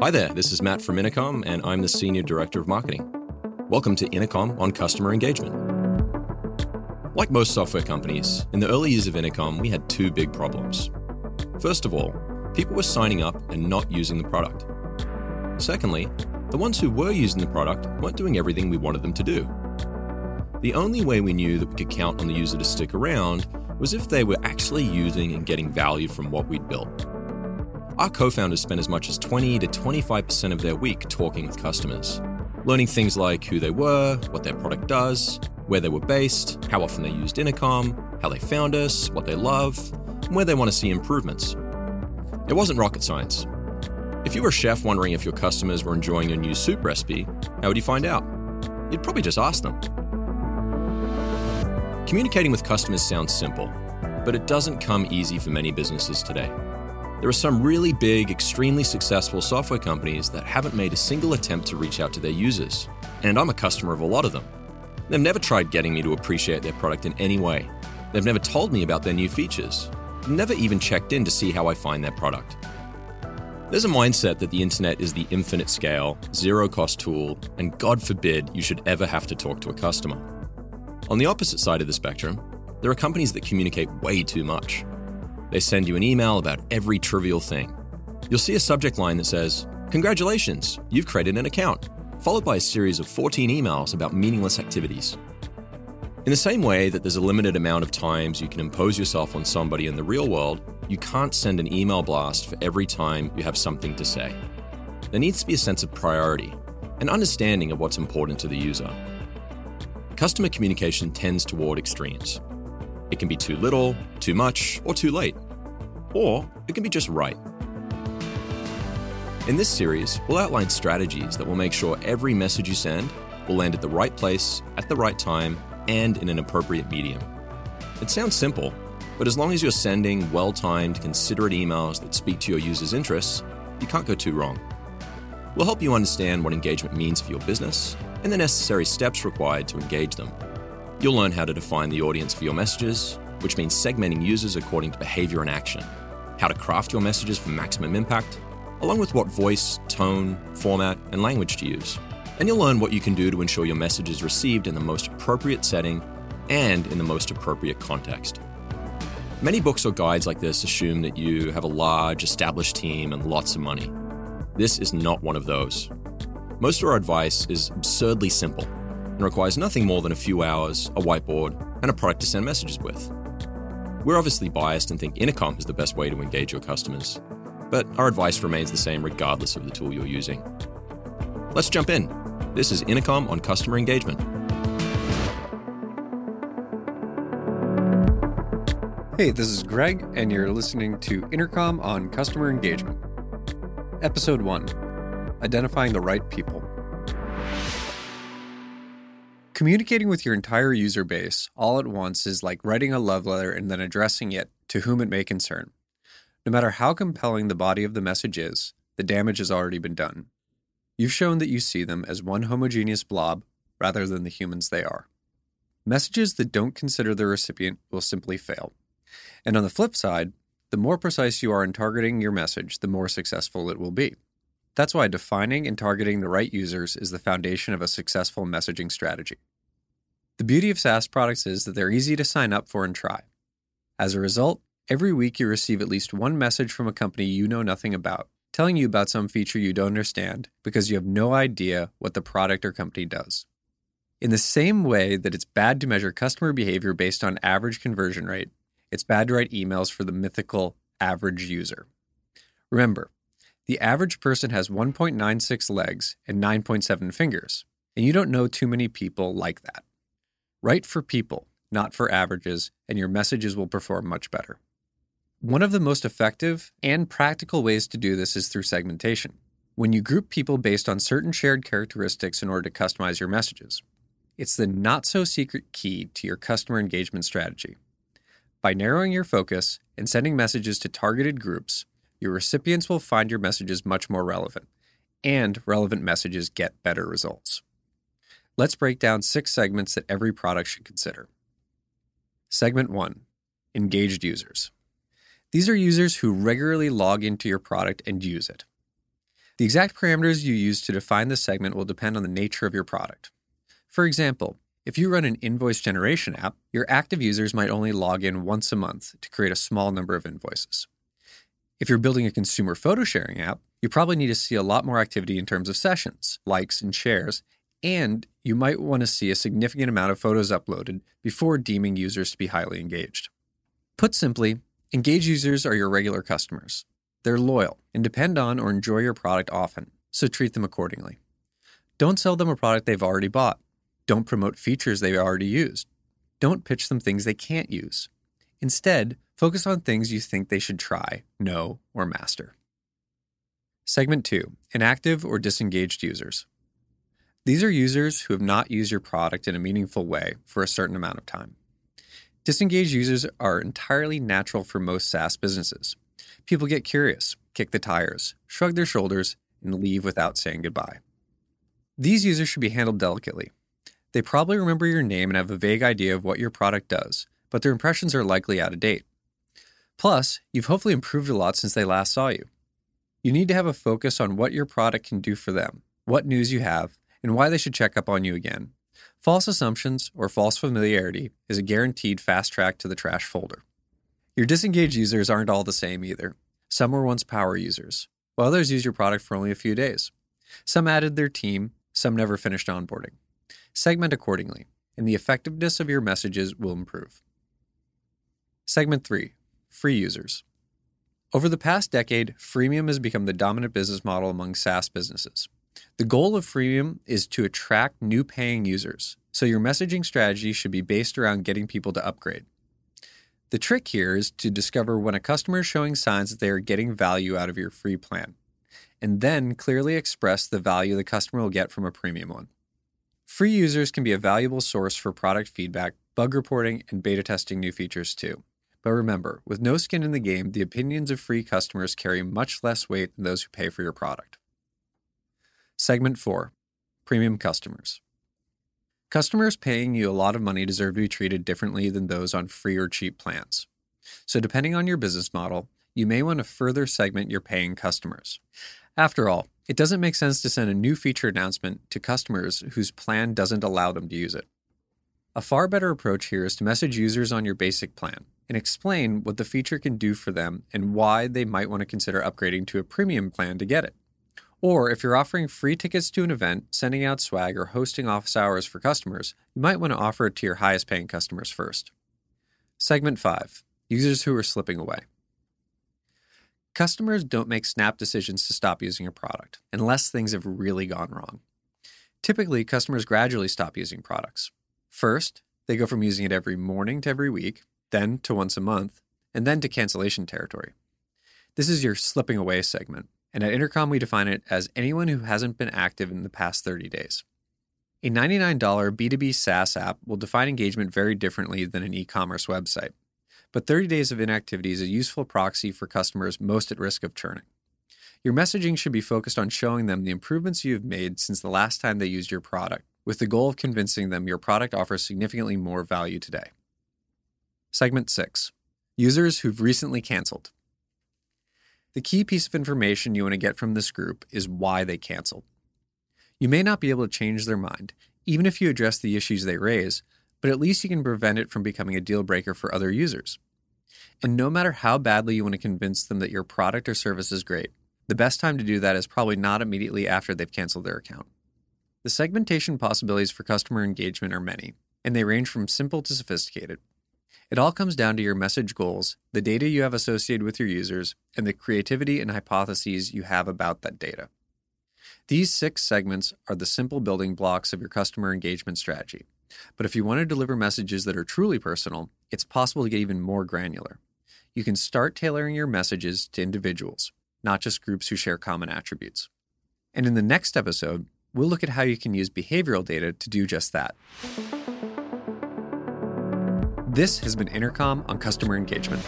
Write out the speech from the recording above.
Hi there, this is Matt from Intercom, and I'm the Senior Director of Marketing. Welcome to Intercom on Customer Engagement. Like most software companies, in the early years of Intercom, we had two big problems. First of all, people were signing up and not using the product. Secondly, the ones who were using the product weren't doing everything we wanted them to do. The only way we knew that we could count on the user to stick around was if they were actually using and getting value from what we'd built. Our co founders spent as much as 20 to 25% of their week talking with customers, learning things like who they were, what their product does, where they were based, how often they used Intercom, how they found us, what they love, and where they want to see improvements. It wasn't rocket science. If you were a chef wondering if your customers were enjoying your new soup recipe, how would you find out? You'd probably just ask them. Communicating with customers sounds simple, but it doesn't come easy for many businesses today. There are some really big, extremely successful software companies that haven't made a single attempt to reach out to their users. And I'm a customer of a lot of them. They've never tried getting me to appreciate their product in any way. They've never told me about their new features. Never even checked in to see how I find their product. There's a mindset that the internet is the infinite scale, zero cost tool, and God forbid you should ever have to talk to a customer. On the opposite side of the spectrum, there are companies that communicate way too much. They send you an email about every trivial thing. You'll see a subject line that says, Congratulations, you've created an account, followed by a series of 14 emails about meaningless activities. In the same way that there's a limited amount of times you can impose yourself on somebody in the real world, you can't send an email blast for every time you have something to say. There needs to be a sense of priority, an understanding of what's important to the user. Customer communication tends toward extremes. It can be too little, too much, or too late. Or it can be just right. In this series, we'll outline strategies that will make sure every message you send will land at the right place, at the right time, and in an appropriate medium. It sounds simple, but as long as you're sending well timed, considerate emails that speak to your users' interests, you can't go too wrong. We'll help you understand what engagement means for your business and the necessary steps required to engage them You'll learn how to define the audience for your messages, which means segmenting users according to behavior and action, how to craft your messages for maximum impact, along with what voice, tone, format, and language to use. And you'll learn what you can do to ensure your message is received in the most appropriate setting and in the most appropriate context. Many books or guides like this assume that you have a large, established team and lots of money. This is not one of those. Most of our advice is absurdly simple and requires nothing more than a few hours, a whiteboard, and a product to send messages with. We're obviously biased and think Intercom is the best way to engage your customers, but our advice remains the same regardless of the tool you're using. Let's jump in. This is Intercom on customer engagement. Hey, this is Greg, and you're listening to Intercom on customer engagement. Episode 1 Identifying the Right People. Communicating with your entire user base all at once is like writing a love letter and then addressing it to whom it may concern. No matter how compelling the body of the message is, the damage has already been done. You've shown that you see them as one homogeneous blob rather than the humans they are. Messages that don't consider the recipient will simply fail. And on the flip side, the more precise you are in targeting your message, the more successful it will be. That's why defining and targeting the right users is the foundation of a successful messaging strategy. The beauty of SaaS products is that they're easy to sign up for and try. As a result, every week you receive at least one message from a company you know nothing about, telling you about some feature you don't understand because you have no idea what the product or company does. In the same way that it's bad to measure customer behavior based on average conversion rate, it's bad to write emails for the mythical average user. Remember, the average person has 1.96 legs and 9.7 fingers, and you don't know too many people like that. Write for people, not for averages, and your messages will perform much better. One of the most effective and practical ways to do this is through segmentation, when you group people based on certain shared characteristics in order to customize your messages. It's the not so secret key to your customer engagement strategy. By narrowing your focus and sending messages to targeted groups, your recipients will find your messages much more relevant, and relevant messages get better results. Let's break down six segments that every product should consider. Segment 1 Engaged Users. These are users who regularly log into your product and use it. The exact parameters you use to define this segment will depend on the nature of your product. For example, if you run an invoice generation app, your active users might only log in once a month to create a small number of invoices. If you're building a consumer photo sharing app, you probably need to see a lot more activity in terms of sessions, likes, and shares, and you might want to see a significant amount of photos uploaded before deeming users to be highly engaged. Put simply, engaged users are your regular customers. They're loyal and depend on or enjoy your product often, so treat them accordingly. Don't sell them a product they've already bought. Don't promote features they've already used. Don't pitch them things they can't use. Instead, focus on things you think they should try, know, or master. Segment 2 Inactive or disengaged users. These are users who have not used your product in a meaningful way for a certain amount of time. Disengaged users are entirely natural for most SaaS businesses. People get curious, kick the tires, shrug their shoulders, and leave without saying goodbye. These users should be handled delicately. They probably remember your name and have a vague idea of what your product does, but their impressions are likely out of date. Plus, you've hopefully improved a lot since they last saw you. You need to have a focus on what your product can do for them, what news you have, and why they should check up on you again. False assumptions or false familiarity is a guaranteed fast track to the trash folder. Your disengaged users aren't all the same either. Some were once power users, while others used your product for only a few days. Some added their team, some never finished onboarding. Segment accordingly, and the effectiveness of your messages will improve. Segment 3 Free Users. Over the past decade, freemium has become the dominant business model among SaaS businesses. The goal of freemium is to attract new paying users, so your messaging strategy should be based around getting people to upgrade. The trick here is to discover when a customer is showing signs that they are getting value out of your free plan, and then clearly express the value the customer will get from a premium one. Free users can be a valuable source for product feedback, bug reporting, and beta testing new features too. But remember, with no skin in the game, the opinions of free customers carry much less weight than those who pay for your product. Segment 4 Premium Customers. Customers paying you a lot of money deserve to be treated differently than those on free or cheap plans. So, depending on your business model, you may want to further segment your paying customers. After all, it doesn't make sense to send a new feature announcement to customers whose plan doesn't allow them to use it. A far better approach here is to message users on your basic plan and explain what the feature can do for them and why they might want to consider upgrading to a premium plan to get it. Or if you're offering free tickets to an event, sending out swag, or hosting office hours for customers, you might want to offer it to your highest paying customers first. Segment 5 Users who are slipping away. Customers don't make snap decisions to stop using a product unless things have really gone wrong. Typically, customers gradually stop using products. First, they go from using it every morning to every week, then to once a month, and then to cancellation territory. This is your slipping away segment and at Intercom we define it as anyone who hasn't been active in the past 30 days. A $99 B2B SaaS app will define engagement very differently than an e commerce website, but 30 days of inactivity is a useful proxy for customers most at risk of churning. Your messaging should be focused on showing them the improvements you have made since the last time they used your product, with the goal of convincing them your product offers significantly more value today. Segment 6 Users who've recently canceled. The key piece of information you want to get from this group is why they canceled. You may not be able to change their mind, even if you address the issues they raise, but at least you can prevent it from becoming a deal breaker for other users. And no matter how badly you want to convince them that your product or service is great, the best time to do that is probably not immediately after they've canceled their account. The segmentation possibilities for customer engagement are many, and they range from simple to sophisticated. It all comes down to your message goals, the data you have associated with your users, and the creativity and hypotheses you have about that data. These six segments are the simple building blocks of your customer engagement strategy. But if you want to deliver messages that are truly personal, it's possible to get even more granular. You can start tailoring your messages to individuals, not just groups who share common attributes. And in the next episode, we'll look at how you can use behavioral data to do just that. This has been Intercom on customer engagement.